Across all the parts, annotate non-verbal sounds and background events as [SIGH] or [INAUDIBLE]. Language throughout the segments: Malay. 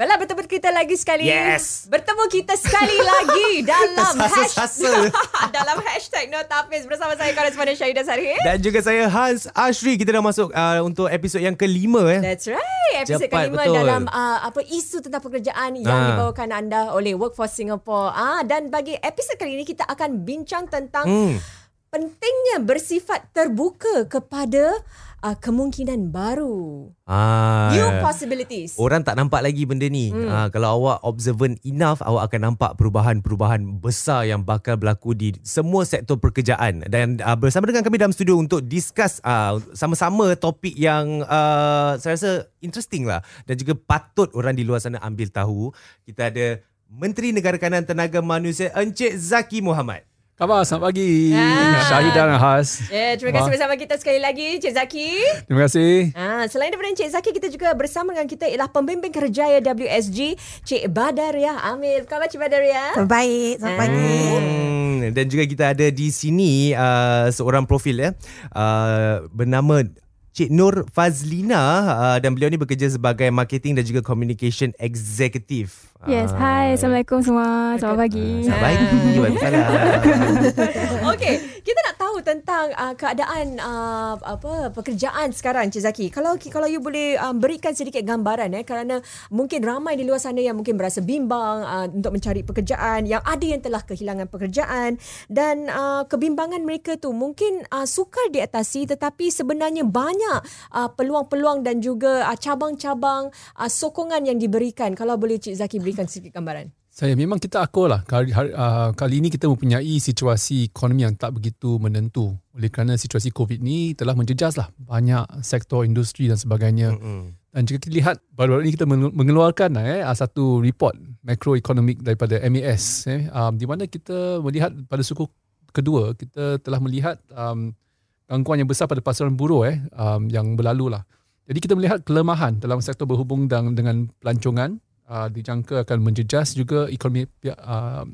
Baiklah bertemu kita lagi sekali. Yes. Bertemu kita sekali lagi [LAUGHS] [LAUGHS] dalam hashtag dalam hashtag Notafis bersama saya koresponden Syahidah Sarhi. Dan juga saya Hans Ashri Kita dah masuk uh, untuk episod yang kelima eh. That's right. Episod Cepat, kelima betul. dalam uh, apa isu tentang pekerjaan yang Ah. dibawakan anda oleh Workforce Singapore. Ah dan bagi episod kali ini kita akan bincang tentang Hmm. Pentingnya bersifat terbuka kepada uh, kemungkinan baru. Ah. New possibilities. Orang tak nampak lagi benda ni. Hmm. Uh, kalau awak observant enough, awak akan nampak perubahan-perubahan besar yang bakal berlaku di semua sektor pekerjaan. Dan uh, bersama dengan kami dalam studio untuk discuss uh, sama-sama topik yang uh, saya rasa interesting lah. Dan juga patut orang di luar sana ambil tahu. Kita ada Menteri Negara Kanan Tenaga Manusia Encik Zaki Muhammad. Khabar, selamat pagi. Ah. Syahid dan Has. Ya, terima kasih bersama kita sekali lagi Cik Zaki. Terima kasih. Ah, selain daripada Encik Zaki, kita juga bersama dengan kita ialah pembimbing kerjaya WSG, Cik Badariah Amir. Apa khabar Cik Badariah? Baik, selamat pagi. Hmm, dan juga kita ada di sini uh, seorang profil ya uh, bernama Cik Nur Fazlina uh, dan beliau ni bekerja sebagai marketing dan juga communication executive. Yes, Ah, hi. Assalamualaikum semua. Selamat pagi. Selamat pagi. Waalaikumsalam. [LAUGHS] Okey, kita nak tentang uh, keadaan uh, apa pekerjaan sekarang Cik Zaki. Kalau kalau you boleh um, berikan sedikit gambaran eh kerana mungkin ramai di luar sana yang mungkin berasa bimbang uh, untuk mencari pekerjaan, yang ada yang telah kehilangan pekerjaan dan uh, kebimbangan mereka tu mungkin uh, sukar diatasi tetapi sebenarnya banyak uh, peluang-peluang dan juga uh, cabang-cabang uh, sokongan yang diberikan. Kalau boleh Cik Zaki berikan sedikit gambaran. Saya memang kita akur lah. Kali, hari, uh, kali ini kita mempunyai situasi ekonomi yang tak begitu menentu. Oleh kerana situasi COVID ni telah menjejas lah banyak sektor industri dan sebagainya. Mm-mm. Dan jika kita lihat baru-baru ini kita menge- mengeluarkan eh, uh, satu report makroekonomik daripada MAS eh, um, di mana kita melihat pada suku kedua kita telah melihat um, gangguan yang besar pada pasaran buruh eh, um, yang berlalu lah. Jadi kita melihat kelemahan dalam sektor berhubung dengan, dengan pelancongan uh, dijangka akan menjejas juga ekonomi pihak uh,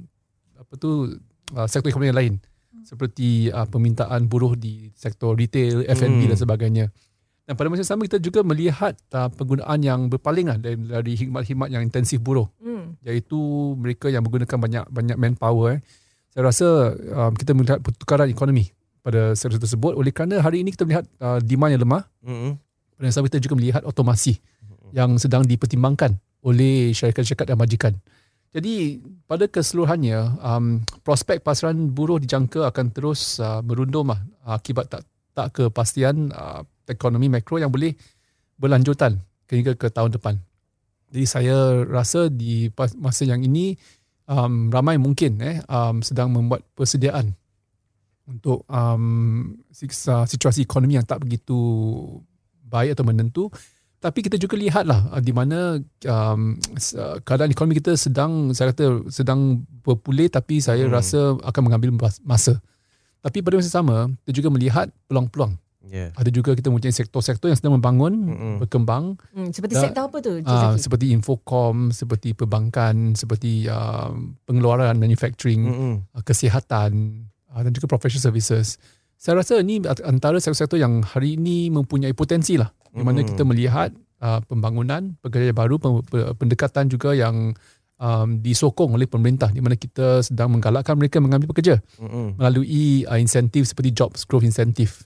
apa tu uh, sektor ekonomi yang lain seperti uh, permintaan buruh di sektor retail, F&B Hmm. dan sebagainya. Dan pada masa yang sama kita juga melihat uh, penggunaan yang berpaling lah dari, dari hikmat-hikmat yang intensif buruh Hmm. iaitu mereka yang menggunakan banyak banyak manpower. Eh. Saya rasa um, kita melihat pertukaran ekonomi pada sektor tersebut oleh kerana hari ini kita melihat uh, demand yang lemah Mm-mm. pada masa sama kita juga melihat otomasi yang sedang dipertimbangkan oleh syarikat-syarikat dan majikan. Jadi pada keseluruhannya um, prospek pasaran buruh dijangka akan terus uh, merundum lah, akibat tak tak kepastian uh, ekonomi makro yang boleh berlanjutan hingga ke tahun depan. Jadi saya rasa di masa yang ini um, ramai mungkin eh um, sedang membuat persediaan untuk um, siksa- situasi ekonomi yang tak begitu baik atau menentu tapi kita juga lihatlah uh, di mana um, uh, keadaan ekonomi kita sedang saya kata sedang berpulih tapi saya Hmm. rasa akan mengambil mas- masa. Tapi pada masa sama kita juga melihat peluang-peluang. Yeah. Ada juga kita mempunyai sektor-sektor yang sedang membangun, Mm-mm. berkembang Hmm, seperti Da- sektor apa tu uh, seperti infocom, seperti perbankan, seperti uh, pengeluaran manufacturing, uh, kesihatan uh, dan juga professional services. Saya rasa ini antara sektor-sektor yang hari ini mempunyai potensi lah. Di mana kita melihat uh, pembangunan, pekerjaan baru, pendekatan juga yang um, disokong oleh pemerintah di mana kita sedang menggalakkan mereka mengambil pekerja Mm-mm. melalui uh, insentif seperti jobs growth incentive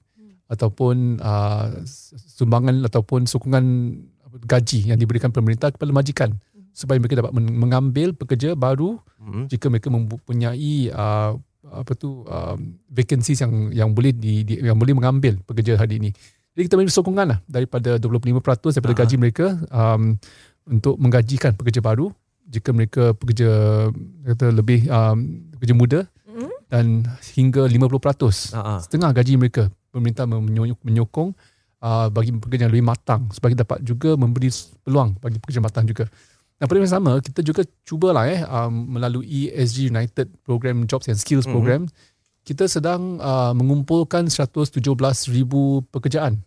ataupun uh, sumbangan ataupun sokongan gaji yang diberikan pemerintah kepada majikan supaya mereka dapat men- mengambil pekerja baru Mm-mm. jika mereka mempunyai uh, apa tu um, vacancies yang yang boleh di, di yang boleh mengambil pekerja hari ini. Jadi kita beri sokongan lah daripada 25% daripada Aha. gaji mereka um, untuk menggajikan pekerja baru jika mereka pekerja kata lebih um, pekerja muda Hmm? dan hingga 50% Ah, ah. setengah gaji mereka pemerintah menyokong, uh, bagi pekerja yang lebih matang supaya dapat juga memberi peluang bagi pekerja matang juga. Dan pada yang sama kita juga cubalah eh um, melalui SG United program Jobs and Skills Mhm. program kita sedang uh, mengumpulkan 117,000 pekerjaan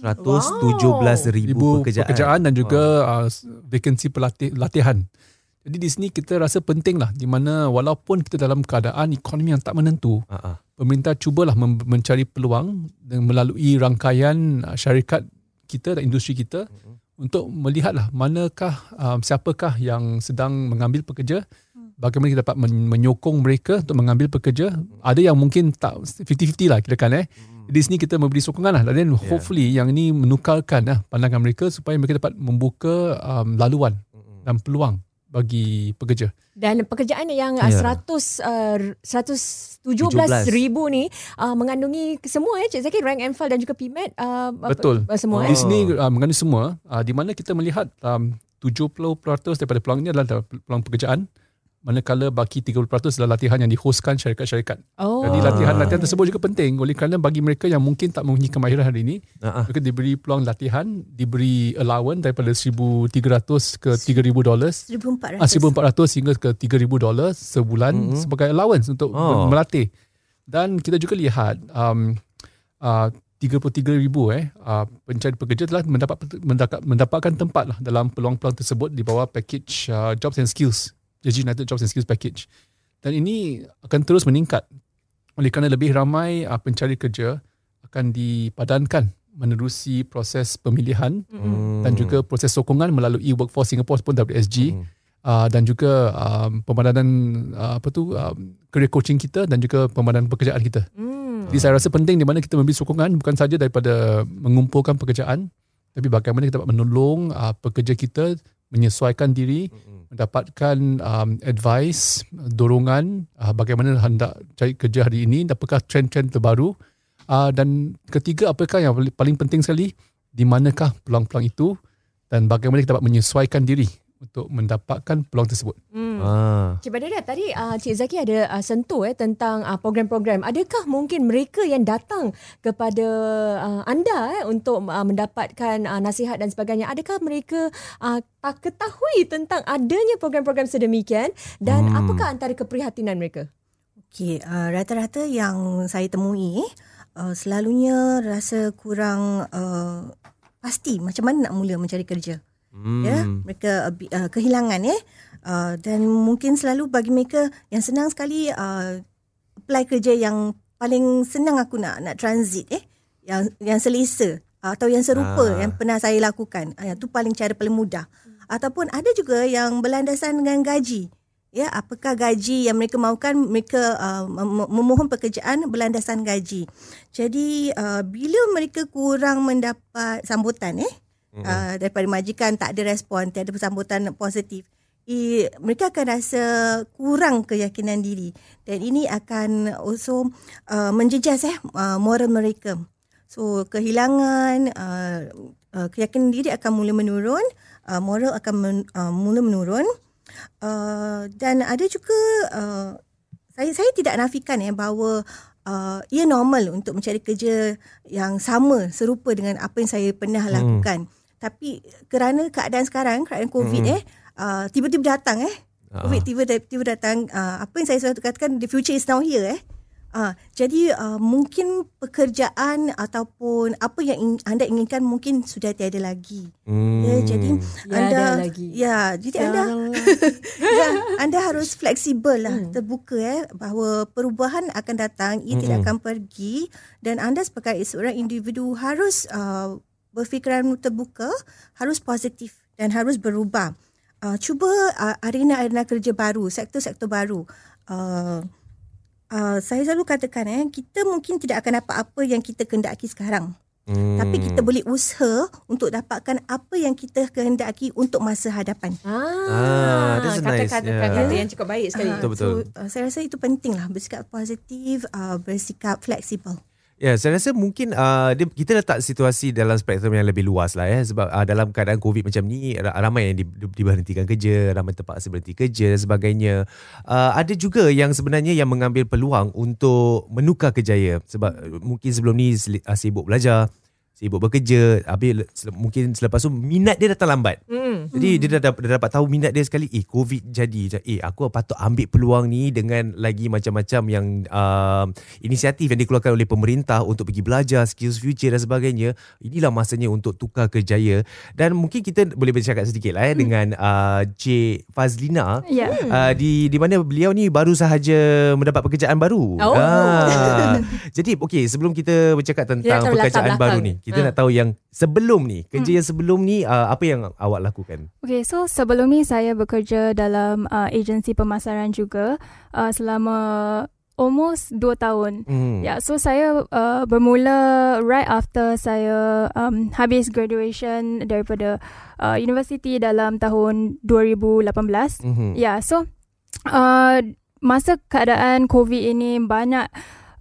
117 ribu pekerjaan. pekerjaan dan juga uh, vacancy pelatih latihan. Jadi di sini kita rasa penting lah di mana walaupun kita dalam keadaan ekonomi yang tak menentu, Ah, ah. pemerintah cubalah mem- mencari peluang dan melalui rangkaian uh, syarikat kita dan industri kita untuk melihatlah manakah um, siapakah yang sedang mengambil pekerja bagaimana kita dapat men- menyokong mereka untuk mengambil pekerja ada yang mungkin tak 50-50 lah kira kan eh di sini kita memberi sokongan lah dan yeah. hopefully yang ini menukarkan lah pandangan mereka supaya mereka dapat membuka um, laluan dan peluang bagi pekerja Dan pekerjaan yang Ya. yeah. 100 uh, 117 ribu ni uh, mengandungi semua ya Cik Zaki rank and file dan juga PMAT uh, apa- Betul. uh, semua Di eh. sini uh, mengandung semua uh, di mana kita melihat um, 70% daripada peluang ini adalah peluang pekerjaan manakala baki 30% adalah latihan yang dihostkan syarikat-syarikat. Oh. Jadi latihan-latihan tersebut juga penting oleh kerana bagi mereka yang mungkin tak mempunyai kemahiran hari ini ah. mereka diberi peluang latihan, diberi allowance daripada 1300 ke 3000 dollars. 1400. Ah, 1400 hingga ke 3000 dolar sebulan mm-hmm. sebagai allowance untuk Oh. oh. melatih. Dan kita juga lihat um, uh, 33,000 eh uh, pencari pekerja telah mendapat mendapat, mendapatkan tempat lah dalam peluang-peluang tersebut di bawah package uh, Jobs and Skills JG United Jobs and Skills Package. Dan ini akan terus meningkat oleh kerana lebih ramai uh, pencari kerja akan dipadankan menerusi proses pemilihan Hmm. dan juga proses sokongan melalui Workforce Singapore ataupun WSG Hmm. uh, dan juga um, pemadanan uh, apa tu um, career coaching kita dan juga pemadanan pekerjaan kita. Hmm. Jadi saya rasa penting di mana kita memberi sokongan bukan saja daripada mengumpulkan pekerjaan tapi bagaimana kita dapat menolong uh, pekerja kita menyesuaikan diri, mendapatkan um, advice, dorongan uh, bagaimana hendak cari kerja hari ini, apakah trend-trend terbaru. Uh, dan ketiga apakah yang paling penting sekali di manakah peluang-peluang itu dan bagaimana kita dapat menyesuaikan diri untuk mendapatkan peluang tersebut. Hmm. Ah. Cik Badara, tadi uh, Cik Zaki ada uh, sentuh eh tentang uh, program-program. Adakah mungkin mereka yang datang kepada uh, anda eh untuk uh, mendapatkan uh, nasihat dan sebagainya, adakah mereka uh, tak ketahui tentang adanya program-program sedemikian dan Hmm. apakah antara keprihatinan mereka? Okey, uh, rata-rata yang saya temui uh, selalunya rasa kurang uh, pasti macam mana nak mula mencari kerja. Hmm. Ya, mereka uh, uh, kehilangan ya. Uh, dan mungkin selalu bagi mereka yang senang sekali uh, apply kerja yang paling senang aku nak nak transit eh yang yang selesa uh, atau yang serupa Ah. yang pernah saya lakukan. Uh, yang tu paling cara paling mudah. Ataupun ada juga yang berlandasan dengan gaji. Ya, apakah gaji yang mereka mahukan mereka uh, mem- memohon pekerjaan berlandasan gaji. Jadi uh, bila mereka kurang mendapat sambutan eh mm-hmm. uh, daripada majikan tak ada respon, tak ada sambutan positif. I, mereka akan rasa kurang keyakinan diri dan ini akan also uh, menjejas eh uh, moral mereka. So kehilangan uh, uh, keyakinan diri akan mula menurun, uh, moral akan men, uh, mula menurun. Uh, dan ada juga uh, saya saya tidak nafikan ya bahawa uh, ia normal untuk mencari kerja yang sama serupa dengan apa yang saya pernah Hmm. lakukan. Tapi kerana keadaan sekarang, keadaan COVID Hmm. eh uh, tiba-tiba datang eh. Ah. COVID tiba-tiba datang uh, apa yang saya selalu katakan the future is now here eh. Uh, jadi uh, mungkin pekerjaan ataupun apa yang in, anda inginkan mungkin sudah tiada lagi. Hmm. Ya, jadi Tiada anda lagi. ya, jadi anda [LAUGHS] ya, anda harus fleksibel lah, hmm. terbuka eh bahawa perubahan akan datang, ia hmm. tidak akan pergi dan anda sebagai seorang individu harus uh, berfikiran terbuka, harus positif dan harus berubah. Uh, cuba uh, arena-arena kerja baru, sektor-sektor baru. Uh, uh, saya selalu katakan eh kita mungkin tidak akan dapat apa yang kita kehendaki sekarang. Hmm. Tapi kita boleh usaha untuk dapatkan apa yang kita kehendaki untuk masa hadapan. Ah, that's nice. kata-kata Yeah. yang cukup baik sekali. Ah, Betul, betul. So, uh, saya rasa itu penting lah bersikap positif, uh, bersikap fleksibel. Ya, saya rasa mungkin uh, dia, kita letak situasi dalam spektrum yang lebih luas lah ya. Sebab uh, dalam keadaan COVID macam ni, ra- ramai yang di, di, diberhentikan kerja, ramai terpaksa berhenti kerja dan sebagainya. Uh, ada juga yang sebenarnya yang mengambil peluang untuk menukar kejaya. Sebab uh, mungkin sebelum ni uh, sibuk belajar, sibuk bekerja, habis mungkin selepas tu minat dia datang lambat. Hmm. Jadi dia dah, dapat- dah dapat tahu minat dia sekali Eh COVID jadi Eh aku patut ambil peluang ni Dengan lagi macam-macam yang uh, Inisiatif yang dikeluarkan oleh pemerintah Untuk pergi belajar Skills future dan sebagainya Inilah masanya untuk tukar kerjaya Dan mungkin kita boleh bercakap sedikit lah eh, Dengan uh, Cik Fazlina Ya. Uh, di di mana beliau ni baru sahaja mendapat pekerjaan baru. Oh. Ah. [LAUGHS] Jadi okey sebelum kita bercakap tentang pekerjaan belakang. baru ni, Kita Ha. nak tahu yang sebelum ni, kerja yang sebelum ni uh, apa yang awak lakukan? Okay, so sebelum ni saya bekerja dalam uh, agensi pemasaran juga uh, selama almost 2 tahun. Hmm. Ya, yeah, so saya uh, bermula right after saya um, habis graduation daripada uh, universiti dalam tahun 2018. Mhm. Ya, yeah, so uh, masa keadaan COVID ini banyak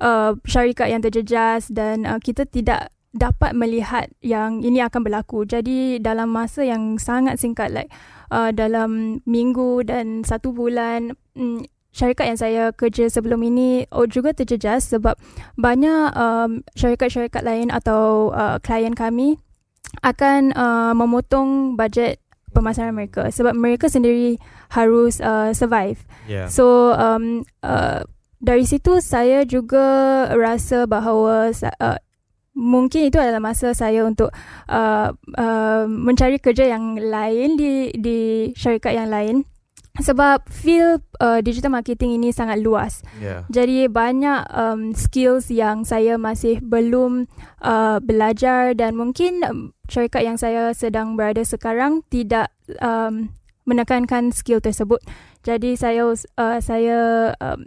uh, syarikat yang terjejas dan uh, kita tidak dapat melihat yang ini akan berlaku. Jadi dalam masa yang sangat singkat like uh, dalam minggu dan satu bulan mm, syarikat yang saya kerja sebelum ini oh, juga terjejas sebab banyak um, syarikat-syarikat lain atau uh, klien kami akan uh, memotong bajet pemasaran mereka sebab mereka sendiri harus uh, survive. Yeah. So um, uh, dari situ saya juga rasa bahawa uh, mungkin itu adalah masa saya untuk uh, uh, mencari kerja yang lain di di syarikat yang lain sebab field uh, digital marketing ini sangat luas. Yeah. Jadi banyak um, skills yang saya masih belum uh, belajar dan mungkin um, syarikat yang saya sedang berada sekarang tidak um, menekankan skill tersebut. Jadi saya uh, saya um,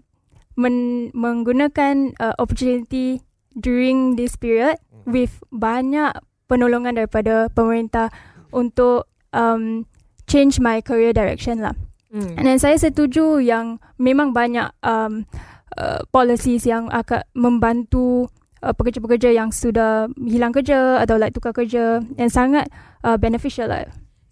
men- menggunakan uh, opportunity during this period with banyak penolongan daripada pemerintah untuk um, change my career direction lah. Hmm. Dan saya setuju yang memang banyak um, uh, policies yang akan membantu uh, pekerja-pekerja yang sudah hilang kerja atau like tukar kerja yang sangat uh, beneficial lah.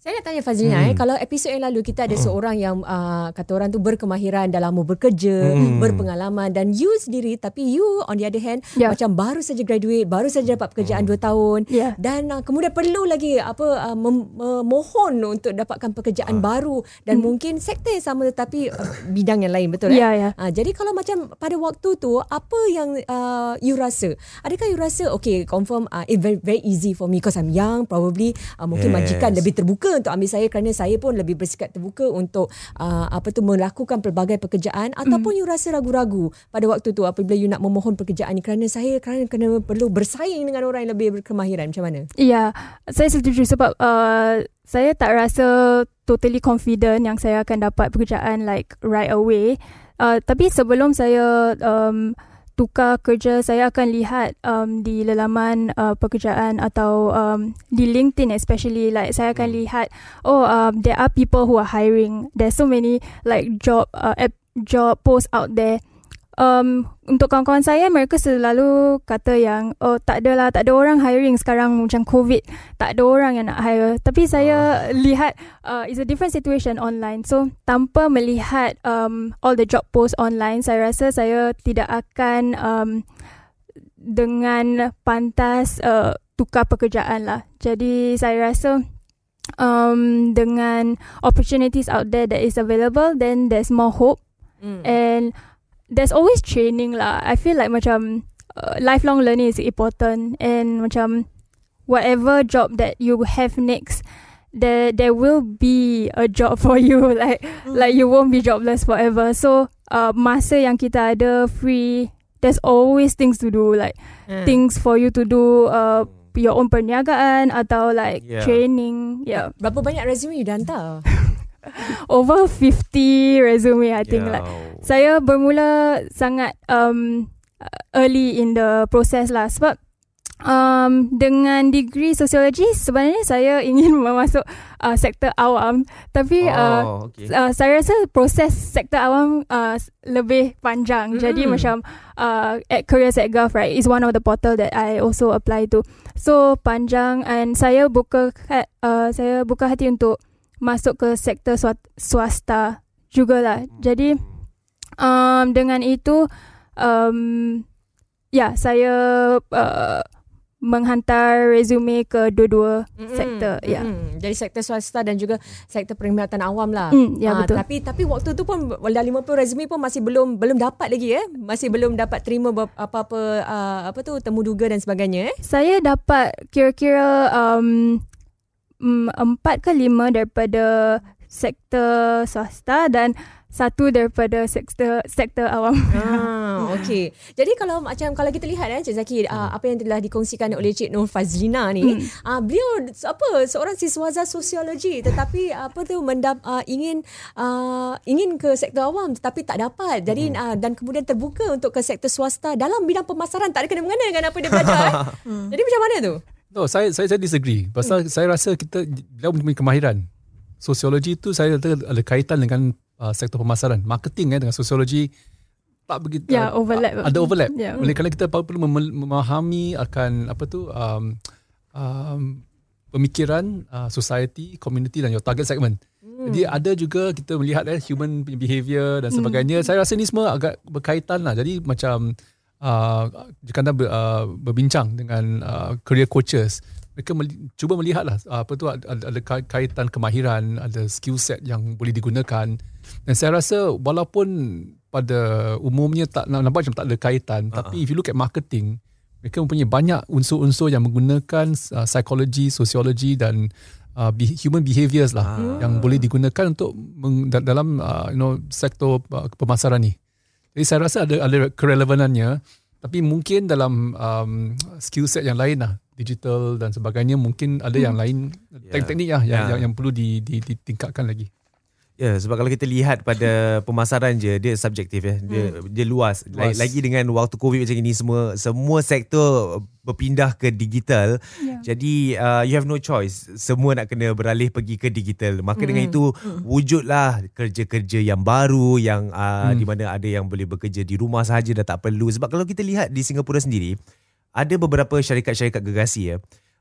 Saya nak tanya Fazlina Hmm. eh kalau episod yang lalu kita ada seorang yang uh, kata orang tu berkemahiran dah lama bekerja, Hmm. berpengalaman dan you sendiri tapi you on the other hand Ya. macam baru saja graduate, baru saja dapat pekerjaan 2 tahun Ya. dan uh, kemudian perlu lagi apa uh, mem- memohon untuk dapatkan pekerjaan baru dan mungkin sektor yang sama tetapi uh, bidang yang lain betul eh? Ya, ya. Uh, jadi kalau macam pada waktu tu apa yang uh, you rasa? Adakah you rasa okay confirm uh, it very very easy for me because I'm young probably uh, mungkin Yes. majikan lebih terbuka untuk ambil saya kerana saya pun lebih bersikap terbuka untuk uh, apa tu melakukan pelbagai pekerjaan ataupun you rasa ragu-ragu pada waktu tu apabila you nak memohon pekerjaan ni kerana saya kerana kena perlu bersaing dengan orang yang lebih berkemahiran macam mana? Ya, saya setuju sebab uh, saya tak rasa totally confident yang saya akan dapat pekerjaan like right away. Uh, tapi sebelum saya um, tukar kerja, saya akan lihat um, di lelaman uh, pekerjaan atau um, di LinkedIn especially like saya akan lihat oh um, there are people who are hiring. There's so many like job uh, app, job posts out there. Um, untuk kawan-kawan saya mereka selalu kata yang oh tak ada lah tak ada orang hiring sekarang macam covid. Tak ada orang yang nak hire. Tapi saya lihat uh, it's a different situation online. So tanpa melihat um, all the job post online saya rasa saya tidak akan um, dengan pantas uh, tukar pekerjaan lah. Jadi saya rasa um, dengan opportunities out there that is available then there's more hope. Hmm. and there's always training lah. I feel like macam uh, lifelong learning is important and macam whatever job that you have next there there will be a job [LAUGHS] for you [LAUGHS] like like you won't be jobless forever. So uh, masa yang kita ada free there's always things to do like Hmm. things for you to do uh, your own perniagaan atau like Yeah. training yeah Berapa banyak resume you dah hantar? [LAUGHS] [LAUGHS] over 50 resume I think Yeah. like saya bermula sangat um, early in the process lah sebab um, dengan degree sosiologi sebenarnya saya [LAUGHS] ingin masuk uh, sektor awam tapi uh, oh, okay. uh, saya rasa proses sektor awam uh, lebih panjang mm. jadi macam uh, at careers@gov right is one of the portal that I also apply to so panjang and saya buka uh, saya buka hati untuk masuk ke sektor swasta jugalah jadi um, dengan itu um, ya saya uh, menghantar resume ke dua-dua Mm-mm. sektor ya Mm-mm. Jadi sektor swasta dan juga sektor perkhidmatan awam lah. Mm, ya, Ah, betul. Tapi tapi waktu tu pun dah 50 resume pun masih belum belum dapat lagi eh. Masih belum dapat terima apa-apa uh, apa tu temu duga dan sebagainya eh. Saya dapat kira-kira um, mm, empat ke lima daripada sektor swasta dan satu daripada sektor sektor awam. Ah, [LAUGHS] okey. Jadi kalau macam kalau kita lihat eh Cik Zaki uh, apa yang telah dikongsikan oleh Cik Nur Fazlina ni, hmm. uh, beliau apa seorang siswaza sosiologi tetapi apa tu mendap, uh, ingin uh, ingin ke sektor awam tetapi tak dapat. Jadi hmm. uh, dan kemudian terbuka untuk ke sektor swasta dalam bidang pemasaran tak ada kena mengena dengan apa dia belajar. eh. hmm. [LAUGHS] Jadi macam mana tu? No, saya saya saya disagree. Pasal hmm. saya rasa kita beliau punya kemahiran. Sosiologi itu saya rasa ada kaitan dengan uh, sektor pemasaran, marketing eh dengan sosiologi tak begitu Ya, overlap. Ada overlap. Ya. Oleh kerana kita perlu mem- memahami akan apa tu um, um, pemikiran uh, society, community dan your target segment. Hmm. Jadi ada juga kita melihat eh human behavior dan sebagainya. Hmm. Saya rasa ni semua agak berkaitan lah. Jadi macam uh, anda ber, uh, berbincang dengan uh, career coaches, mereka meli- cuba melihat lah uh, apa tu ada, ada kaitan kemahiran, ada skill set yang boleh digunakan. Dan saya rasa walaupun pada umumnya tak nampak macam tak ada kaitan, uh-huh. tapi if you look at marketing, mereka mempunyai banyak unsur-unsur yang menggunakan uh, psikologi, sosiologi dan uh, human behaviors lah uh. yang boleh digunakan untuk meng- dalam uh, you know sektor uh, pemasaran ni. Jadi saya rasa ada ada kerelevanannya tapi mungkin dalam um, skill set yang lain lah digital dan sebagainya mungkin ada hmm. yang lain yeah. teknik lah yang, Yeah. yang yang perlu di, di, ditingkatkan lagi. Ya, sebab kalau kita lihat pada [LAUGHS] pemasaran je dia subjektif ya. Dia hmm. dia luas. Luas. Lagi dengan waktu Covid macam ini semua semua sektor berpindah ke digital. Ya. Jadi uh, you have no choice. Semua nak kena beralih pergi ke digital. Maka dengan itu wujudlah kerja-kerja yang baru yang uh, Hmm. di mana ada yang boleh bekerja di rumah sahaja dah tak perlu. Sebab kalau kita lihat di Singapura sendiri ada beberapa syarikat-syarikat gergasi ya.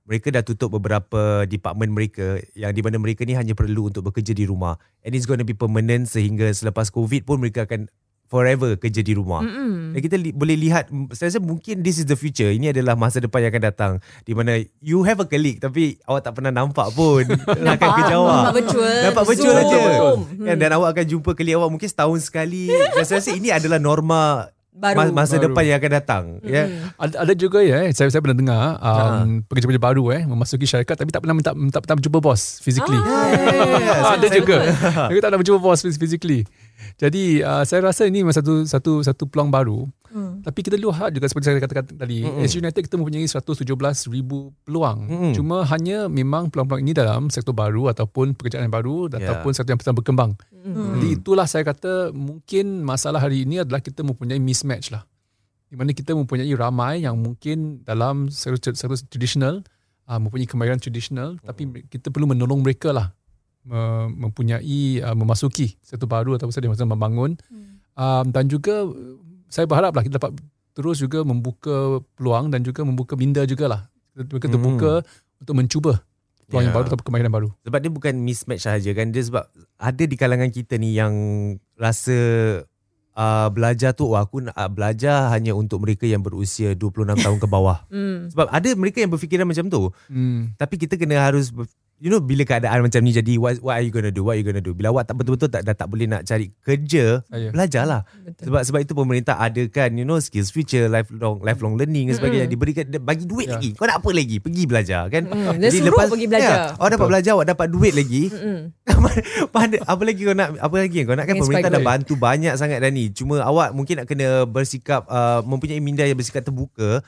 Mereka dah tutup beberapa department mereka yang di mana mereka ni hanya perlu untuk bekerja di rumah. And it's going to be permanent sehingga selepas COVID pun mereka akan forever kerja di rumah. Mm-mm. Dan kita li- boleh lihat saya rasa mungkin this is the future. Ini adalah masa depan yang akan datang di mana you have a colleague tapi awak tak pernah nampak pun yang [LAUGHS] akan kerja awak. Nampak virtual. Nampak virtual aja. Hmm. Kan dan awak akan jumpa colleague awak mungkin setahun sekali. Dan saya rasa ini adalah norma Baru. ma- masa Baru. depan yang akan datang, ya. Ada, ada juga ya, eh, saya saya pernah dengar um, pekerja-pekerja baru eh memasuki syarikat tapi tak pernah minta minta, tak jumpa bos physically. Ah, Ah, ada juga. Mereka tak nak berjumpa bos physically. Jadi uh, saya rasa ini memang satu satu satu peluang baru. Hmm. Tapi kita lihat juga seperti saya katakan tadi, Mm-mm. mm United kita mempunyai 117 ribu peluang. Mm-mm. Cuma hanya memang peluang-peluang ini dalam sektor baru ataupun pekerjaan yang baru Ya. ataupun sektor yang sedang berkembang. Hmm. Jadi itulah saya kata mungkin masalah hari ini adalah kita mempunyai mismatch lah. Di mana kita mempunyai ramai yang mungkin dalam sektor, sektor tradisional uh, mempunyai kemahiran tradisional tapi kita perlu menolong mereka lah mempunyai uh, memasuki sektor baru yang sedang membangun um, dan juga saya berharap lah kita dapat terus juga membuka peluang dan juga membuka minda jugalah mereka Hmm. terbuka untuk mencuba peluang yang Ya. baru ataupun kemahiran baru. Sebab dia bukan mismatch sahaja kan Dia sebab Ada di kalangan kita ni yang Rasa uh, Belajar tu oh, Aku nak uh, belajar Hanya untuk mereka yang berusia 26 tahun ke bawah [LAUGHS] Hmm. Sebab ada mereka yang berfikiran macam tu Hmm. Tapi kita kena harus ber- You know bila keadaan macam ni jadi what, what are you gonna do? What are you gonna do? Bila awak tak betul-betul tak, dah tak boleh nak cari kerja Saya. Belajarlah Betul. sebab sebab itu pemerintah adakan you know skills future lifelong lifelong learning dan sebagainya diberikan bagi duit Ya. lagi. Kau nak apa lagi? Pergi belajar kan. Mm, dia suruh pergi belajar. Ya, awak dapat belajar awak dapat duit lagi. [LAUGHS] Apa lagi kau nak apa lagi kau nak kan pemerintah dah bantu banyak sangat dah ni. Cuma awak mungkin nak kena bersikap uh, mempunyai minda yang bersikap terbuka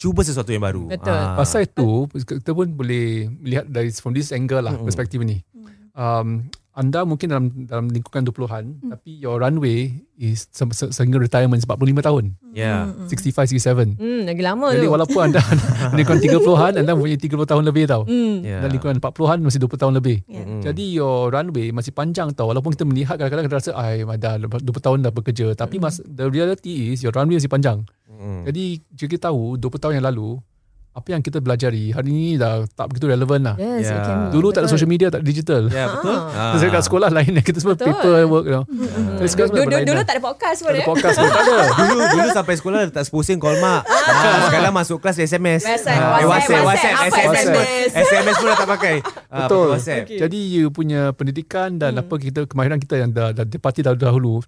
cuba sesuatu yang baru. Betul. Ah. Pasal itu kita pun boleh melihat dari from this angle lah Mm-mm. perspektif ni. Um, anda mungkin dalam dalam lingkungan 20-an tapi your runway is se- se- sehingga retirement 45 tahun. Ya. 65 67. Hmm, lagi lama Jadi tu. walaupun anda [LAUGHS] lingkungan 30-an anda mempunyai 30 tahun lebih tau. Hmm. Ya. Dan lingkungan 40-an masih 20 tahun lebih. Ya. Mm. Jadi your runway masih panjang tau. Walaupun kita melihat kadang-kadang kita rasa ai dah 20 tahun dah bekerja tapi mas, the reality is your runway masih panjang. Mm. Jadi jika kita tahu 20 tahun yang lalu apa yang kita belajari hari ini dah tak begitu relevan lah. Yes, can be. Dulu tak ada Betul. social media, tak ada digital. Ya betul. Ah. Saya kat sekolah lain [LAUGHS] kita semua Betul. paper work you know. Hmm. Sekarang Dulu, semua dulu, dulu berlainan. tak ada podcast pun tak ada podcast pun tak ada. [LAUGHS] dulu dulu sampai sekolah letak posting call mak. Ah, sekarang masuk kelas SMS. WhatsApp, Ah, WhatsApp, eh, WhatsApp, WhatsApp. WhatsApp, Apa SMS. pun- SMS? SMS pun dah tak pakai. Ah, Betul. pakai WhatsApp. Okay. Jadi you punya pendidikan dan apa kita kemahiran kita yang dah dah dipati dah dahulu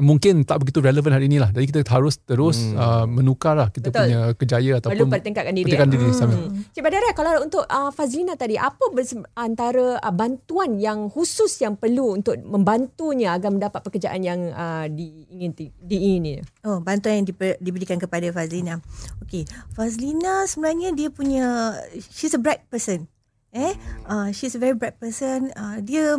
mungkin tak begitu relevan hari ini lah. Jadi kita harus terus Hmm. uh, menukar lah kita Betul. punya kejayaan Perlu ataupun pertingkatkan diri. pertingkatkan eh? diri sama. Cik Badara, kalau untuk uh, Fazlina tadi, apa bers- antara uh, bantuan yang khusus yang perlu untuk membantunya agar mendapat pekerjaan yang uh, diingin diingini? Oh, bantuan yang diper, diberikan kepada Fazlina. Okey, Fazlina sebenarnya dia punya she's a bright person. Eh, uh, she's a very bright person. Uh, dia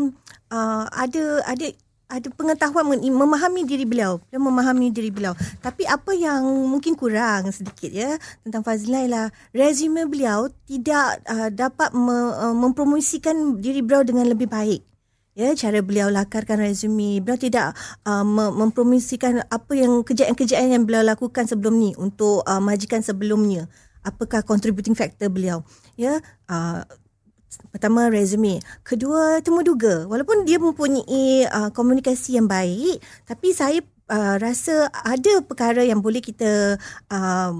uh, ada ada ada pengetahuan memahami diri beliau. Dia memahami diri beliau. Tapi apa yang mungkin kurang sedikit ya tentang Fazlina ialah resume beliau tidak uh, dapat me, uh, mempromosikan diri beliau dengan lebih baik. Ya, cara beliau lakarkan resume. Beliau tidak uh, mem- mempromosikan apa yang kejayaan-kejayaan yang beliau lakukan sebelum ni untuk uh, majikan sebelumnya. Apakah contributing factor beliau? Ya, uh, pertama resume. Kedua temu duga. Walaupun dia mempunyai uh, komunikasi yang baik, tapi saya uh, rasa ada perkara yang boleh kita uh,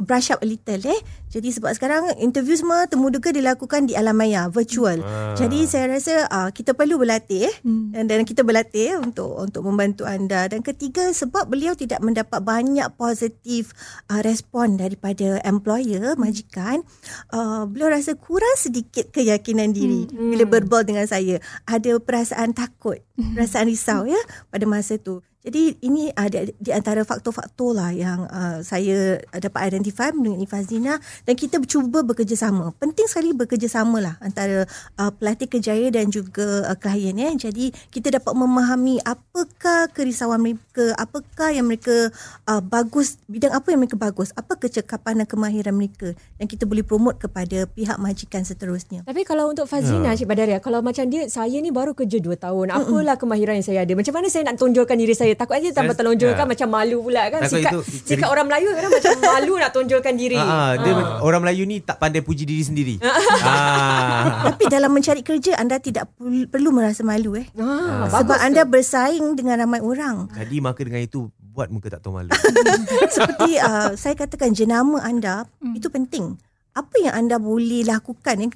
brush up a little eh. Jadi sebab sekarang interview semua temu duga dilakukan di alam maya, virtual. Ah. Jadi saya rasa uh, kita perlu berlatih eh. Hmm. dan, dan kita berlatih eh, untuk untuk membantu anda dan ketiga sebab beliau tidak mendapat banyak positif uh, respon daripada employer majikan uh, beliau rasa kurang sedikit keyakinan diri Hmm. bila berbual dengan saya ada perasaan takut perasaan risau ya pada masa tu jadi ini ada di antara faktor-faktor lah yang uh, saya dapat identify mengenai Fazina dan kita cuba bekerjasama. Penting sekali bekerjasama lah antara uh, pelatih kejaya dan juga uh, klien ya. Jadi kita dapat memahami apakah kerisauan mereka, apakah yang mereka uh, bagus, bidang apa yang mereka bagus, apa kecekapan dan kemahiran mereka dan kita boleh promote kepada pihak majikan seterusnya. Tapi kalau untuk Fazlina, Cik Badaria, kalau macam dia, saya ni baru kerja 2 tahun. Apalah kemahiran yang saya ada? Macam mana saya nak tonjolkan diri saya? Takut aja tanpa Saya- tonjolkan ya. macam malu pula kan. Takut Sikat, itu sikat orang Melayu kadang macam [LAUGHS] malu nak tonjolkan diri. Ah, dia orang Melayu ni tak pandai puji diri sendiri. ah. [LAUGHS] Tapi dalam mencari kerja anda tidak perlu- merasa malu eh. Ah, Sebab anda tu. bersaing dengan ramai orang. Jadi maka dengan itu buat muka tak tahu malu. [LAUGHS] Seperti uh, saya katakan jenama anda itu penting. Apa yang anda boleh lakukan eh?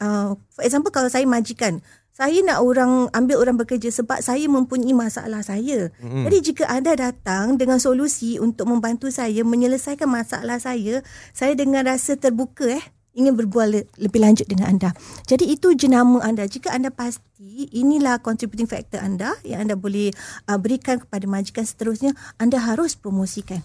Uh, for example kalau saya majikan, saya nak orang ambil orang bekerja sebab saya mempunyai masalah saya. Mm-mm. Jadi jika anda datang dengan solusi untuk membantu saya menyelesaikan masalah saya, saya dengan rasa terbuka eh ingin berbual le- lebih lanjut dengan anda. Jadi itu jenama anda. Jika anda pasti inilah contributing factor anda yang anda boleh uh, berikan kepada majikan seterusnya, anda harus promosikan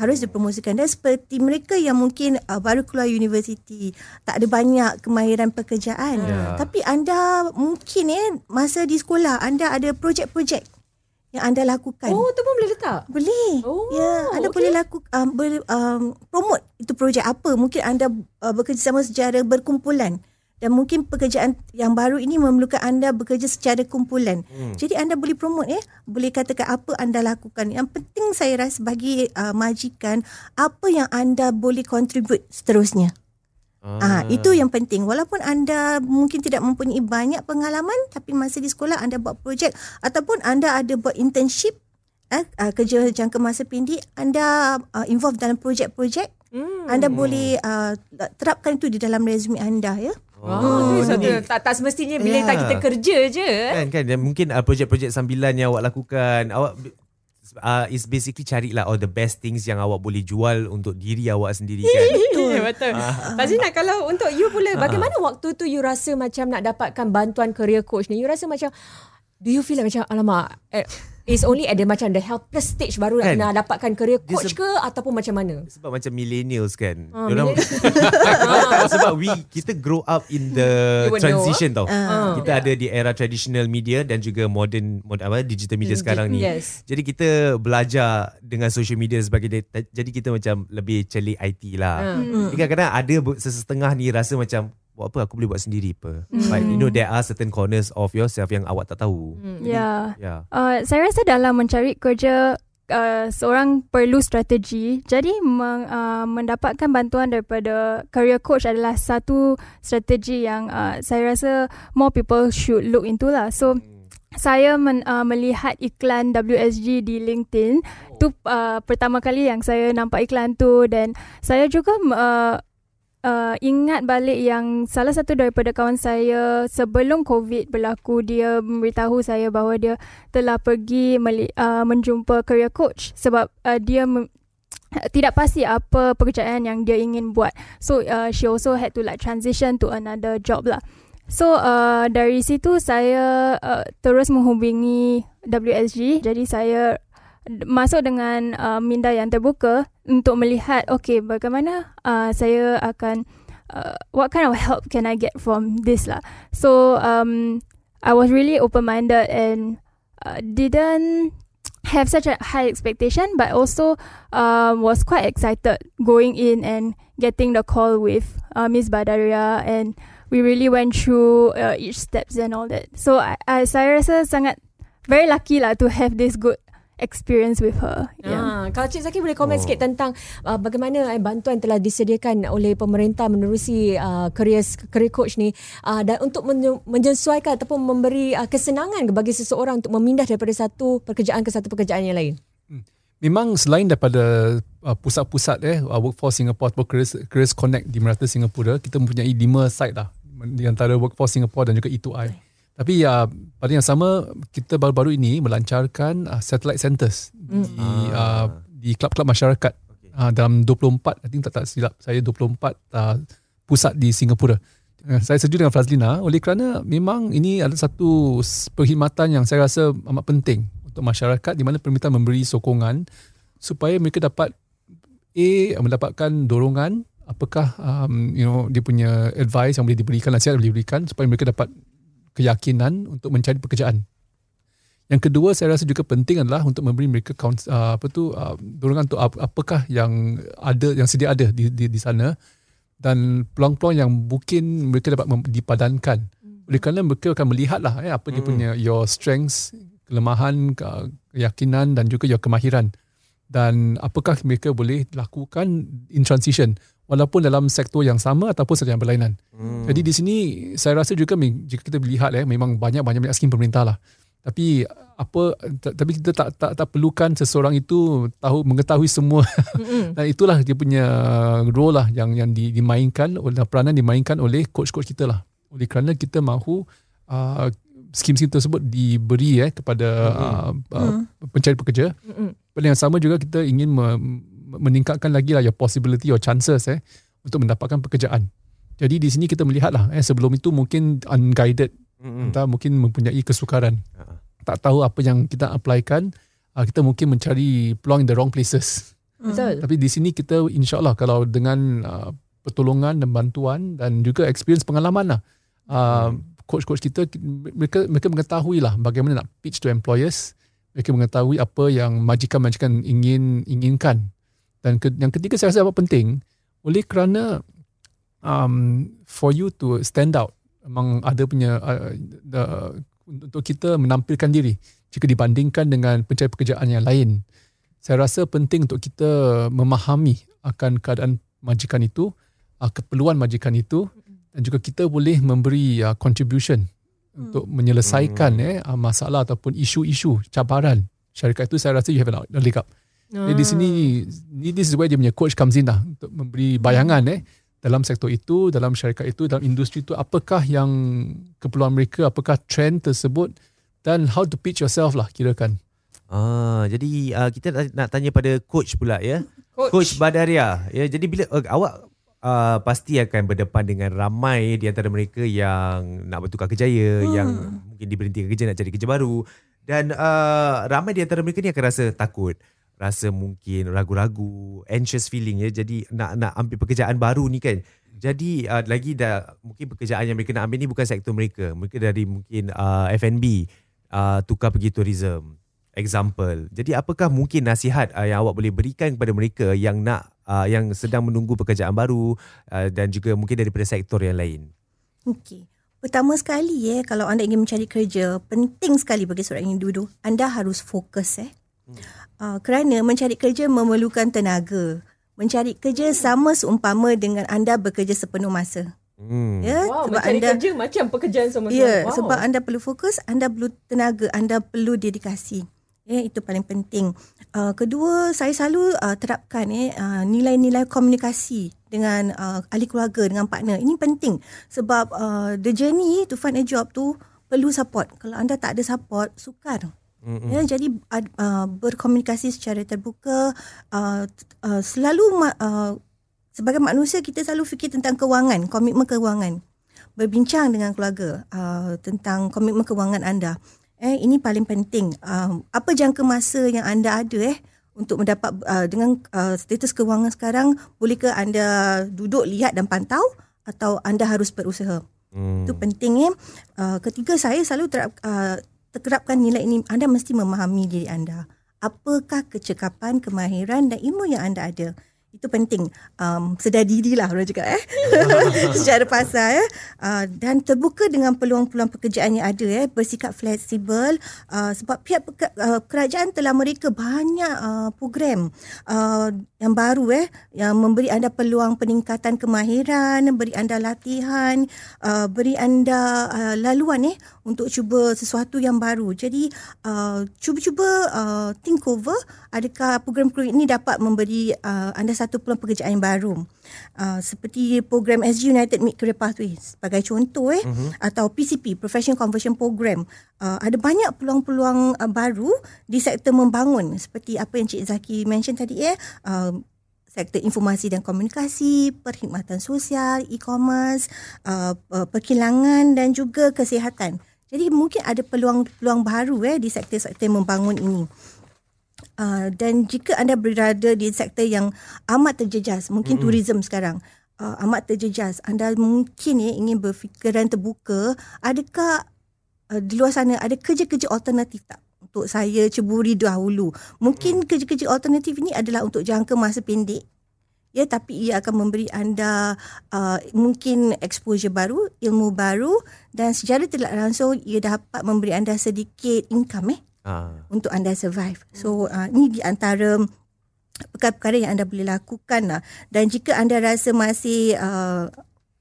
harus dipromosikan dan seperti mereka yang mungkin uh, baru keluar universiti tak ada banyak kemahiran pekerjaan Ya. tapi anda mungkin eh masa di sekolah anda ada projek-projek yang anda lakukan Oh, tu pun boleh letak? boleh. Oh, ya, anda okey. boleh laku um, ber, um, promote itu projek apa. Mungkin anda uh, bekerjasama secara berkumpulan. Dan mungkin pekerjaan yang baru ini memerlukan anda bekerja secara kumpulan. Hmm. Jadi anda boleh promote ya. Boleh katakan apa anda lakukan. Yang penting saya rasa bagi uh, majikan apa yang anda boleh contribute seterusnya. Ah, itu yang penting. Walaupun anda mungkin tidak mempunyai banyak pengalaman tapi masa di sekolah anda buat projek ataupun anda ada buat internship eh, uh, kerja jangka masa pendek, anda uh, involve dalam projek-projek, Hmm. anda boleh uh, terapkan itu di dalam resume anda ya. Oh, tu satu. Tak, tak semestinya bila Ya. tak kita kerja je. Kan kan dan mungkin uh, projek-projek sambilan yang awak lakukan awak uh, is basically carilah all the best things yang awak boleh jual untuk diri awak sendiri kan. [LAUGHS] Betul. [LAUGHS] Betul. Fazina, kalau untuk you pula, bagaimana waktu tu you rasa macam nak dapatkan bantuan career coach ni? You rasa macam, do you feel like macam, alamak, eh, it's only at the macam the helpless stage baru Kan? nak dapatkan career coach se- ke ataupun macam mana? Sebab macam millennials kan. Ah, Diorang [LAUGHS] sebab we kita grow up in the transition tau. Ah. Kita ada di era traditional media dan juga modern, modern apa digital media Digi- sekarang ni. yes. Jadi kita belajar dengan social media sebagai data, jadi kita macam lebih celik IT lah. Hmm. Jadi kadang-kadang ada sesetengah ni rasa macam buat apa aku boleh buat sendiri apa. But you know there are certain corners of yourself yang awak tak tahu. Hmm. Ya. Yeah. Uh, saya rasa dalam mencari kerja uh, seorang perlu strategi. Jadi meng, uh, mendapatkan bantuan daripada career coach adalah satu strategi yang uh, saya rasa more people should look into lah. So saya men, uh, melihat iklan WSG di LinkedIn. Tu uh, pertama kali yang saya nampak iklan tu dan saya juga uh, uh, ingat balik yang salah satu daripada kawan saya sebelum COVID berlaku dia memberitahu saya bahawa dia telah pergi meli- uh, menjumpa career coach sebab uh, dia mem- [TSK] tidak pasti apa pekerjaan yang dia ingin buat. So uh, she also had to like transition to another job lah. So uh, dari situ saya uh, terus menghubungi WSG. Jadi saya masuk dengan uh, minda yang terbuka untuk melihat okay bagaimana uh, saya akan uh, what kind of help can I get from this lah. So um, I was really open minded and uh, didn't have such a high expectation but also um, was quite excited going in and getting the call with uh, Miss Badaria and we really went through uh, each steps and all that. So I, I saya rasa sangat very lucky lah to have this good experience with her. Yeah. Ah, kalau Cik Zaki boleh komen Oh. sikit tentang uh, bagaimana eh, bantuan telah disediakan oleh pemerintah menerusi uh, career career coach ni uh, dan untuk menye- menyesuaikan ataupun memberi uh, kesenangan bagi seseorang untuk memindah daripada satu pekerjaan ke satu pekerjaan yang lain. Memang selain daripada uh, pusat-pusat eh uh, Workforce Singapore atau Careers, Careers Connect di merata Singapura, kita mempunyai lima site lah di antara Workforce Singapore dan juga E2I. Tapi uh, pada yang sama kita baru-baru ini melancarkan uh, satellite centers di uh, di kelab-kelab masyarakat. Uh, dalam 24 I think tak tak silap saya 24 uh, pusat di Singapura. Uh, saya setuju dengan Fazlina. Oleh kerana memang ini adalah satu perkhidmatan yang saya rasa amat penting untuk masyarakat di mana pemerintah memberi sokongan supaya mereka dapat A mendapatkan dorongan apakah um, you know dia punya advice yang boleh diberikan nasihat yang boleh diberikan supaya mereka dapat keyakinan untuk mencari pekerjaan. Yang kedua saya rasa juga penting adalah untuk memberi mereka uh, apa tu uh, dorongan untuk ap- apakah yang ada yang sedia ada di di, di sana dan peluang-peluang yang mungkin mereka dapat mem- dipadankan. Oleh kerana mereka akan melihat lah eh, apa dia punya your strengths, kelemahan, ke- keyakinan dan juga your kemahiran dan apakah mereka boleh lakukan in transition walaupun dalam sektor yang sama ataupun sektor yang berlainan. Hmm. Jadi di sini saya rasa juga jika kita lihat eh memang banyak-banyak banyak skim pemerintah lah. Tapi apa tapi kita tak tak tak perlukan seseorang itu tahu mengetahui semua [LAUGHS] dan itulah dia punya role lah yang yang di, dimainkan oleh peranan dimainkan oleh coach-coach kita lah. Oleh kerana kita mahu uh, skim-skim tersebut diberi eh kepada uh, uh, pencari pekerja. Mm-mm. Pada yang sama juga kita ingin me- meningkatkan lagi lah your possibility your chances eh untuk mendapatkan pekerjaan. Jadi di sini kita melihat lah eh sebelum itu mungkin unguided Mm-mm. kita mungkin mempunyai kesukaran. Ha. Tak tahu apa yang kita applykan, uh, kita mungkin mencari peluang in the wrong places. Betul. Tapi di sini kita insyaAllah kalau dengan uh, pertolongan dan bantuan dan juga experience pengalaman lah. Uh, coach-coach kita mereka mereka mengetahui lah bagaimana nak pitch to employers. Mereka mengetahui apa yang majikan-majikan ingin inginkan. Dan ke, yang ketiga saya rasa apa penting oleh kerana um, for you to stand out memang ada punya uh, the, untuk kita menampilkan diri jika dibandingkan dengan pencari pekerjaan yang lain. Saya rasa penting untuk kita memahami akan keadaan majikan itu, uh, keperluan majikan itu dan juga kita boleh memberi uh, contribution untuk menyelesaikan eh uh, masalah ataupun isu-isu cabaran. Syarikat itu saya rasa you have a leg up. Jadi di sini ni this is where dia punya coach comes in lah untuk memberi bayangan eh dalam sektor itu, dalam syarikat itu, dalam industri itu apakah yang keperluan mereka, apakah trend tersebut dan how to pitch yourself lah kirakan. Ah, jadi uh, kita nak- nak tanya pada coach pula ya. Coach. Coach Badaria. Ya, jadi bila uh, awak uh, pasti akan berdepan dengan ramai di antara mereka yang nak bertukar kerjaya, hmm. yang mungkin diberhentikan kerja nak cari kerja baru dan uh, ramai di antara mereka ni akan rasa takut, rasa mungkin ragu-ragu, anxious feeling ya. Jadi nak nak ambil pekerjaan baru ni kan. Jadi uh, lagi dah mungkin pekerjaan yang mereka nak ambil ni bukan sektor mereka. Mereka dari mungkin uh, F&B, uh, tukar pergi tourism example. Jadi apakah mungkin nasihat uh, yang awak boleh berikan kepada mereka yang nak uh, yang sedang menunggu pekerjaan baru uh, dan juga mungkin daripada sektor yang lain? Okey. Pertama sekali eh kalau anda ingin mencari kerja, penting sekali bagi seorang individu, anda harus fokus eh. Uh, kerana mencari kerja memerlukan tenaga. Mencari kerja sama seumpama dengan anda bekerja sepenuh masa. Hmm. Ya, Wow, sebab mencari anda kerja macam pekerjaan sama Ya, wow. sebab anda perlu fokus, anda perlu tenaga, anda perlu dedikasi. Ya, itu paling penting. Uh, kedua, saya selalu uh, terapkan eh uh, nilai-nilai komunikasi dengan uh, ahli keluarga dengan partner ini penting sebab uh, the journey to find a job tu perlu support kalau anda tak ada support sukar mm-hmm. ya jadi uh, berkomunikasi secara terbuka uh, uh, selalu uh, sebagai manusia kita selalu fikir tentang kewangan komitmen kewangan berbincang dengan keluarga uh, tentang komitmen kewangan anda Eh ini paling penting. Uh, apa jangka masa yang anda ada eh untuk mendapat uh, dengan uh, status kewangan sekarang bolehkah anda duduk lihat dan pantau atau anda harus berusaha? Hmm. Itu penting eh. Uh, ketiga saya selalu terap, uh, terkerapkan nilai ini anda mesti memahami diri anda. Apakah kecekapan, kemahiran dan ilmu yang anda ada? itu penting. Um, sedar diri lah orang cakap eh. [LAUGHS] Secara pasal eh. Uh, dan terbuka dengan peluang-peluang pekerjaan yang ada eh. Bersikap fleksibel uh, sebab pihak uh, kerajaan telah mereka banyak uh, program uh, yang baru eh. Yang memberi anda peluang peningkatan kemahiran beri anda latihan uh, beri anda uh, laluan eh untuk cuba sesuatu yang baru jadi uh, cuba-cuba uh, think over adakah program-program ini dapat memberi uh, anda satu peluang pekerjaan yang baru. Uh, seperti program SG United Mid Career Pathways sebagai contoh eh uh-huh. atau PCP Professional Conversion Program. Uh, ada banyak peluang-peluang uh, baru di sektor membangun seperti apa yang Cik Zaki mention tadi eh uh, sektor informasi dan komunikasi, perkhidmatan sosial, e-commerce, uh, uh, perkilangan dan juga kesihatan. Jadi mungkin ada peluang-peluang baru eh di sektor-sektor membangun ini. Uh, dan jika anda berada di sektor yang amat terjejas, mungkin mm-hmm. tourism sekarang, uh, amat terjejas, anda mungkin ya ingin berfikiran terbuka, adakah uh, di luar sana ada kerja-kerja alternatif tak? Untuk saya ceburi dahulu. Mungkin mm. kerja-kerja alternatif ini adalah untuk jangka masa pendek. Ya, tapi ia akan memberi anda uh, mungkin exposure baru, ilmu baru dan secara tidak langsung ia dapat memberi anda sedikit income eh uh. untuk anda survive. So uh, ini di antara perkara-perkara yang anda boleh lakukan lah. Dan jika anda rasa masih uh,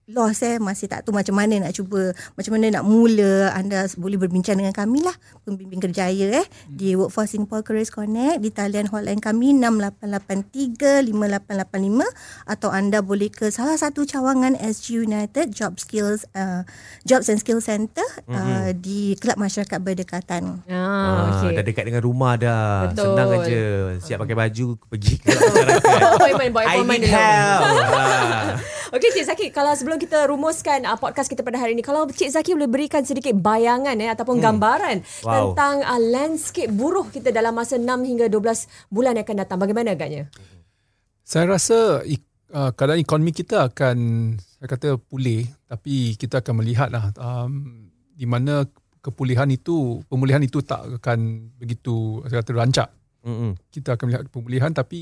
lost eh masih tak tahu macam mana nak cuba macam mana nak mula anda boleh berbincang dengan kami lah pembimbing kerjaya eh hmm. di Workforce Singapore Careers Connect di talian hotline kami 6883-5885 atau anda boleh ke salah satu cawangan SG United Job Skills uh, Jobs and Skills Center uh, mm-hmm. di Kelab Masyarakat Berdekatan ah, okay. dah dekat dengan rumah dah Betul. senang aja siap pakai baju pergi ke [LAUGHS] masyarakat I need help [LAUGHS] Okay Cik Zaki Kalau sebelum kita rumuskan uh, Podcast kita pada hari ini Kalau Cik Zaki boleh berikan sedikit bayangan eh, Ataupun hmm. gambaran wow. Tentang uh, landscape buruh kita Dalam masa 6 hingga 12 bulan yang akan datang Bagaimana agaknya? Saya rasa uh, Keadaan ekonomi kita akan Saya kata pulih Tapi kita akan melihat lah um, Di mana kepulihan itu Pemulihan itu tak akan begitu Saya kata rancak Mm-hmm. Kita akan melihat pemulihan tapi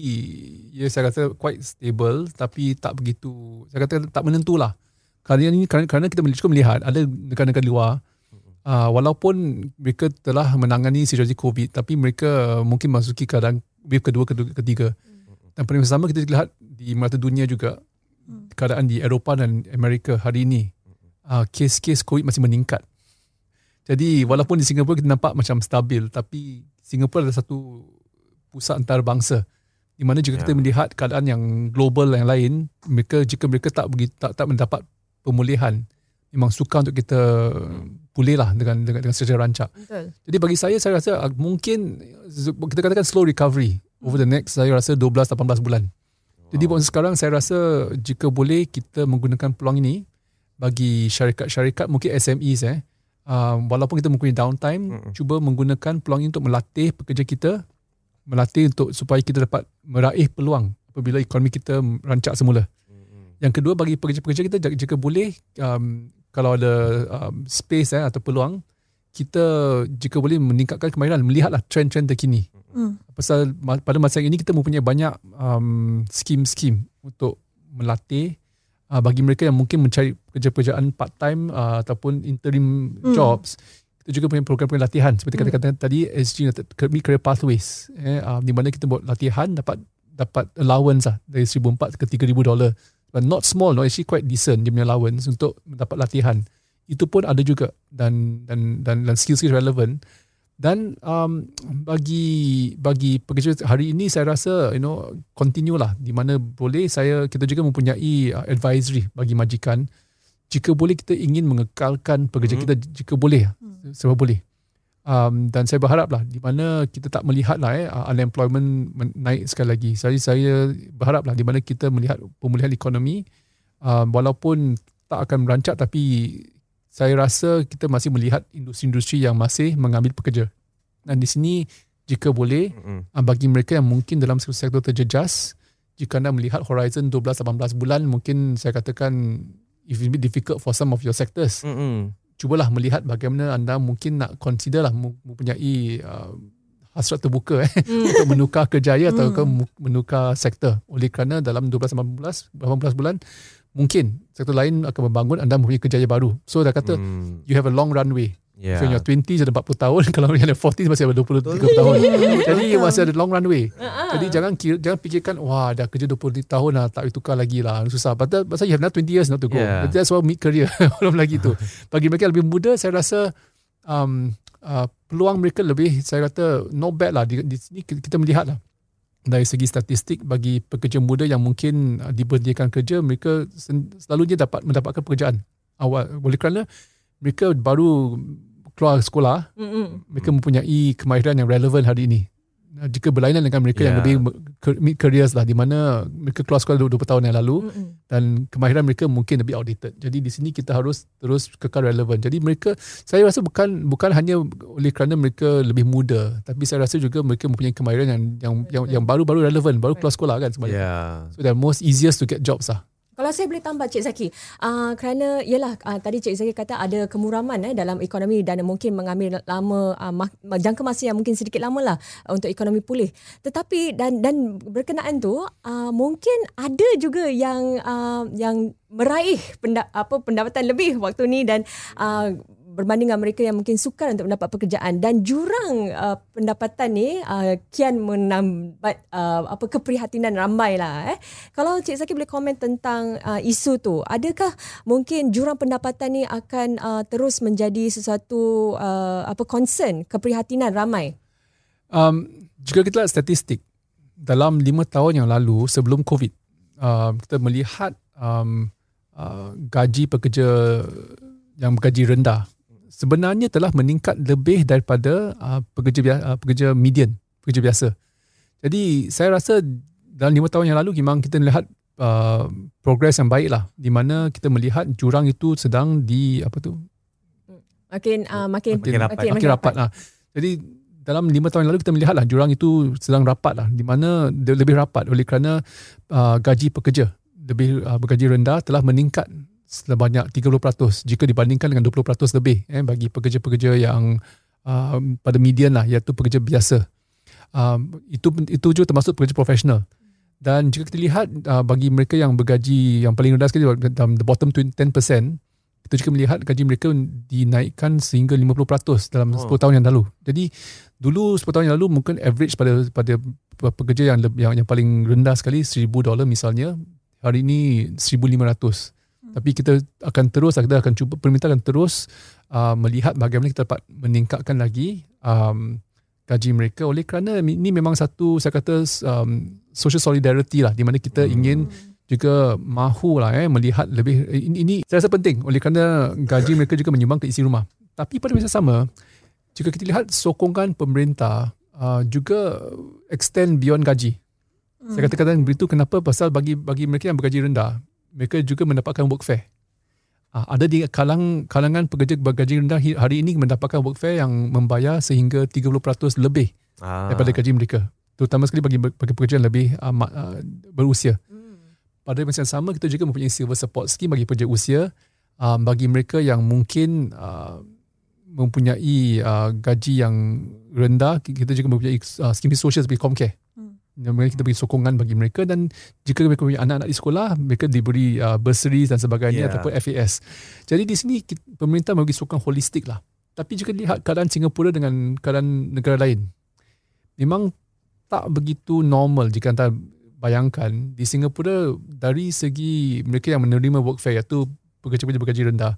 ya saya rasa quite stable tapi tak begitu saya kata tak menentulah. Kerana ini kerana, kerana kita cukup melihat ada negara-negara luar uh, walaupun mereka telah menangani situasi COVID tapi mereka mungkin masuki keadaan wave kedua, kedua ketiga. Dan pada masa sama kita lihat di mata dunia juga keadaan di Eropah dan Amerika hari ini uh, kes-kes COVID masih meningkat. Jadi walaupun di Singapura kita nampak macam stabil tapi Singapura adalah satu pusat antarabangsa di mana jika yeah. kita ya. melihat keadaan yang global yang lain mereka jika mereka tak begitu tak, tak mendapat pemulihan memang suka untuk kita pulih lah dengan, dengan dengan secara rancak. Betul. Jadi bagi saya saya rasa ah, mungkin kita katakan slow recovery over the next saya rasa 12 18 bulan. Wow. Jadi buat sekarang saya rasa jika boleh kita menggunakan peluang ini bagi syarikat-syarikat mungkin SMEs eh uh, walaupun kita mempunyai downtime mm-hmm. cuba menggunakan peluang ini untuk melatih pekerja kita melatih untuk supaya kita dapat meraih peluang apabila ekonomi kita rancak semula. Yang kedua bagi pekerja-pekerja kita jika boleh um, kalau ada um, space eh, atau peluang kita jika boleh meningkatkan kemahiran melihatlah trend-trend terkini. Mm. Pasal pada masa ini kita mempunyai banyak um, skim-skim untuk melatih uh, bagi mereka yang mungkin mencari pekerja-pekerjaan part time uh, ataupun interim mm. jobs kita juga punya program-program latihan seperti hmm. kata-kata tadi SG Career Pathways eh, uh, di mana kita buat latihan dapat dapat allowance lah dari 1,400 ke 3,000 dolar but not small no actually quite decent dia punya allowance untuk mendapat latihan. Itu pun ada juga dan dan dan dan skill-skill relevant. Dan um, bagi bagi pekerja hari ini saya rasa you know continue lah. Di mana boleh saya kita juga mempunyai uh, advisory bagi majikan. Jika boleh kita ingin mengekalkan pekerja hmm. kita jika boleh hmm. sebab boleh um, dan saya berharap lah di mana kita tak melihat lah eh uh, unemployment naik sekali lagi saya berharap lah di mana kita melihat pemulihan ekonomi um, walaupun tak akan merancak tapi saya rasa kita masih melihat industri-industri yang masih mengambil pekerja. Dan di sini jika boleh mm-hmm. bagi mereka yang mungkin dalam sektor terjejas jika anda melihat horizon 12-18 bulan mungkin saya katakan it be difficult for some of your sectors mm-hmm. Cubalah melihat bagaimana anda mungkin nak consider lah mempunyai uh, hasrat terbuka eh, mm. [LAUGHS] untuk menukar kerjaya atau mm. menukar sektor oleh kerana dalam 12-18 bulan mungkin sektor lain akan membangun anda mempunyai kejayaan baru. So dah kata hmm. you have a long runway. Yeah. So in your 20s ada 40 tahun [LAUGHS] kalau yang 40s masih ada 20 30 tahun. [LAUGHS] Jadi masih ada long runway. Uh-huh. Jadi jangan jangan fikirkan wah dah kerja 20 tahun lah tak boleh tukar lagi lah susah. Pasal pasal you have not 20 years not to go. Yeah. That's why mid career [LAUGHS] belum lagi tu. Bagi mereka yang lebih muda saya rasa um, uh, peluang mereka lebih saya kata not bad lah di, di sini kita melihat lah dari segi statistik bagi pekerja muda yang mungkin uh, diberhentikan kerja mereka selalunya dapat mendapatkan pekerjaan awal oleh kerana mereka baru keluar sekolah mm-hmm. mereka mempunyai kemahiran yang relevan hari ini jika berlainan dengan mereka yeah. yang lebih mid careers lah di mana mereka keluar sekolah 20 tahun yang lalu mm-hmm. dan kemahiran mereka mungkin lebih outdated. Jadi di sini kita harus terus kekal relevan. Jadi mereka saya rasa bukan bukan hanya oleh kerana mereka lebih muda tapi saya rasa juga mereka mempunyai kemahiran yang yang yang, yang baru-baru relevan, baru keluar sekolah kan sebenarnya. Yeah. So they're most easiest to get jobs lah. Kalau saya boleh tambah Cik Zaki, uh, kerana ialah uh, tadi Cik Zaki kata ada kemuraman eh, dalam ekonomi dan mungkin mengambil lama uh, jangka masa yang mungkin sedikit lama lah uh, untuk ekonomi pulih. Tetapi dan dan berkenaan tu uh, mungkin ada juga yang uh, yang meraih apa pendapatan lebih waktu ni dan uh, berbanding dengan mereka yang mungkin sukar untuk mendapat pekerjaan dan jurang uh, pendapatan ni uh, kian menambat uh, apa keprihatinan ramai lah eh. Kalau Cik Zaki boleh komen tentang uh, isu tu, adakah mungkin jurang pendapatan ni akan uh, terus menjadi sesuatu uh, apa concern keprihatinan ramai? Um, jika kita lihat statistik dalam lima tahun yang lalu sebelum COVID, uh, kita melihat um, uh, gaji pekerja yang bergaji rendah sebenarnya telah meningkat lebih daripada uh, pekerja uh, pekerja median, pekerja biasa. Jadi saya rasa dalam lima tahun yang lalu memang kita melihat uh, progres yang baik lah di mana kita melihat jurang itu sedang di apa tu makin uh, makin, makin, rapat. makin, makin rapat lah. Jadi dalam lima tahun yang lalu kita melihat lah jurang itu sedang rapat lah di mana lebih rapat oleh kerana uh, gaji pekerja lebih uh, bergaji rendah telah meningkat sebanyak 30% jika dibandingkan dengan 20% lebih eh, bagi pekerja-pekerja yang uh, pada median lah iaitu pekerja biasa. Um, itu itu juga termasuk pekerja profesional. Dan jika kita lihat uh, bagi mereka yang bergaji yang paling rendah sekali dalam the bottom 10%, kita juga melihat gaji mereka dinaikkan sehingga 50% dalam oh. 10 tahun yang lalu. Jadi dulu 10 tahun yang lalu mungkin average pada pada pekerja yang yang, yang paling rendah sekali 1000 dolar misalnya, hari ini 1500. Tapi kita akan terus, kita akan cuba, pemerintah akan terus uh, melihat bagaimana kita dapat meningkatkan lagi um, gaji mereka oleh kerana ini memang satu, saya kata, um, social solidarity lah, di mana kita hmm. ingin juga mahu lah eh, melihat lebih, ini, ini saya rasa penting oleh kerana gaji mereka juga menyumbang ke isi rumah. Tapi pada masa sama, jika kita lihat sokongan pemerintah uh, juga extend beyond gaji. Hmm. Saya katakan begitu kenapa pasal bagi bagi mereka yang bergaji rendah, mereka juga mendapatkan workfare. Ah, ada di kalang, kalangan pekerja bergaji rendah hari ini mendapatkan workfare yang membayar sehingga 30% lebih ah. daripada gaji mereka. Terutama sekali bagi, bagi pekerja yang lebih uh, uh, berusia. Hmm. Pada masa yang sama, kita juga mempunyai silver support scheme bagi pekerja usia. Um, bagi mereka yang mungkin uh, mempunyai uh, gaji yang rendah, kita juga mempunyai uh, scheme sosial seperti Comcare kita beri sokongan bagi mereka dan jika mereka punya anak-anak di sekolah mereka diberi uh, bursaries dan sebagainya yeah. ataupun FAS. Jadi di sini kita, pemerintah memberi sokongan holistik lah. Tapi jika lihat keadaan Singapura dengan keadaan negara lain memang tak begitu normal jika anda bayangkan di Singapura dari segi mereka yang menerima workfare iaitu pekerja-pekerja bergaji rendah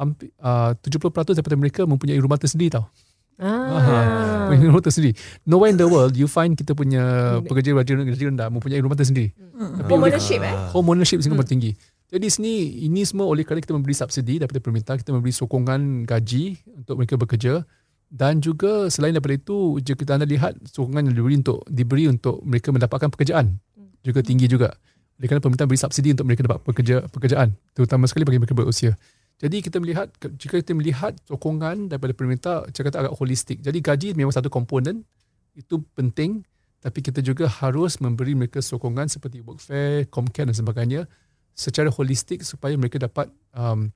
hampir uh, 70% daripada mereka mempunyai rumah tersendiri tau. Ah. Punya rumah tersendiri. Nowhere in the world you find kita punya pekerja gaji gaji rendah mempunyai rumah tersendiri. Tapi Home oleh- ownership eh. home ownership Singapura tinggi. Jadi sini ini semua oleh kerana kita memberi subsidi daripada pemerintah, kita memberi sokongan gaji untuk mereka bekerja dan juga selain daripada itu jika kita anda lihat sokongan yang diberi untuk diberi untuk mereka mendapatkan pekerjaan juga tinggi juga. Oleh kerana pemerintah beri subsidi untuk mereka dapat pekerja pekerjaan terutama sekali bagi mereka berusia. Jadi kita melihat jika kita melihat sokongan daripada pemerintah saya kata agak holistik. Jadi gaji memang satu komponen itu penting tapi kita juga harus memberi mereka sokongan seperti workfare, comcare dan sebagainya secara holistik supaya mereka dapat um,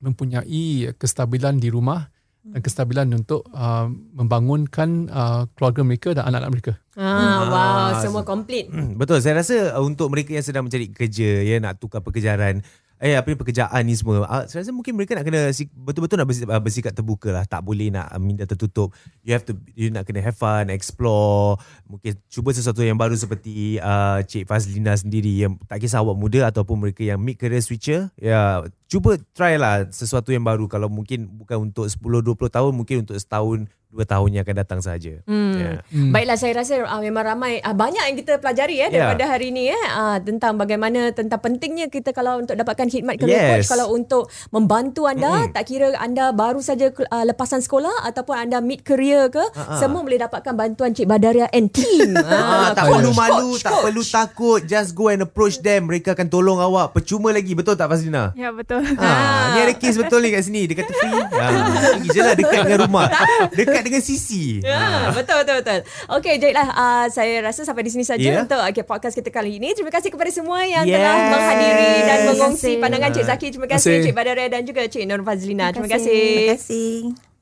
mempunyai kestabilan di rumah dan kestabilan untuk um, membangunkan uh, keluarga mereka dan anak-anak mereka. Ah, wow, Ah, semua komplit. Hmm, Betul. Saya rasa uh, untuk mereka yang sedang mencari kerja, ya nak tukar pekerjaan, eh apa ni pekerjaan ni semua, uh, saya rasa mungkin mereka nak kena betul-betul nak bersikap, uh, bersikap terbuka lah. Tak boleh nak uh, minda tertutup. You have to you nak kena have fun, explore, mungkin cuba sesuatu yang baru seperti uh, Cik Fazlina sendiri yang tak kisah awak muda ataupun mereka yang mid career switcher, ya cuba try lah sesuatu yang baru kalau mungkin bukan untuk 10 20 tahun, mungkin untuk setahun dua tahun yang akan datang saja. Hmm. Ya. Hmm. Baiklah saya rasa uh, memang ramai uh, banyak yang kita pelajari eh Ya. daripada hari ini eh uh, tentang bagaimana tentang pentingnya kita kalau untuk dapatkan khidmat career Yes. coach kalau untuk membantu anda Mm-mm. tak kira anda baru saja uh, lepasan sekolah ataupun anda mid career ke Ha-ha. semua boleh dapatkan bantuan Cik Badaria and team. [LAUGHS] Ah, tak coach, perlu malu, coach, tak coach. perlu takut. Just go and approach them. Mereka akan tolong awak. Percuma lagi. Betul tak Fazlina? Ya betul. Ha, ni ada kes betul ni kat sini. Dia kata free. Ha, [LAUGHS] pergi je lah dekat dengan rumah. Dekat dengan Sisi. Ya, betul betul betul. Okey, baiklah uh, saya rasa sampai di sini saja Ya. untuk okay, podcast kita kali ini. Terima kasih kepada semua yang Yes. telah menghadiri dan mengongsi kasih. pandangan Cik Zaki. Terima kasih Terima kasih. Cik Badaria dan juga Cik Nur Fazlina. Terima Terima kasih. Terima kasih.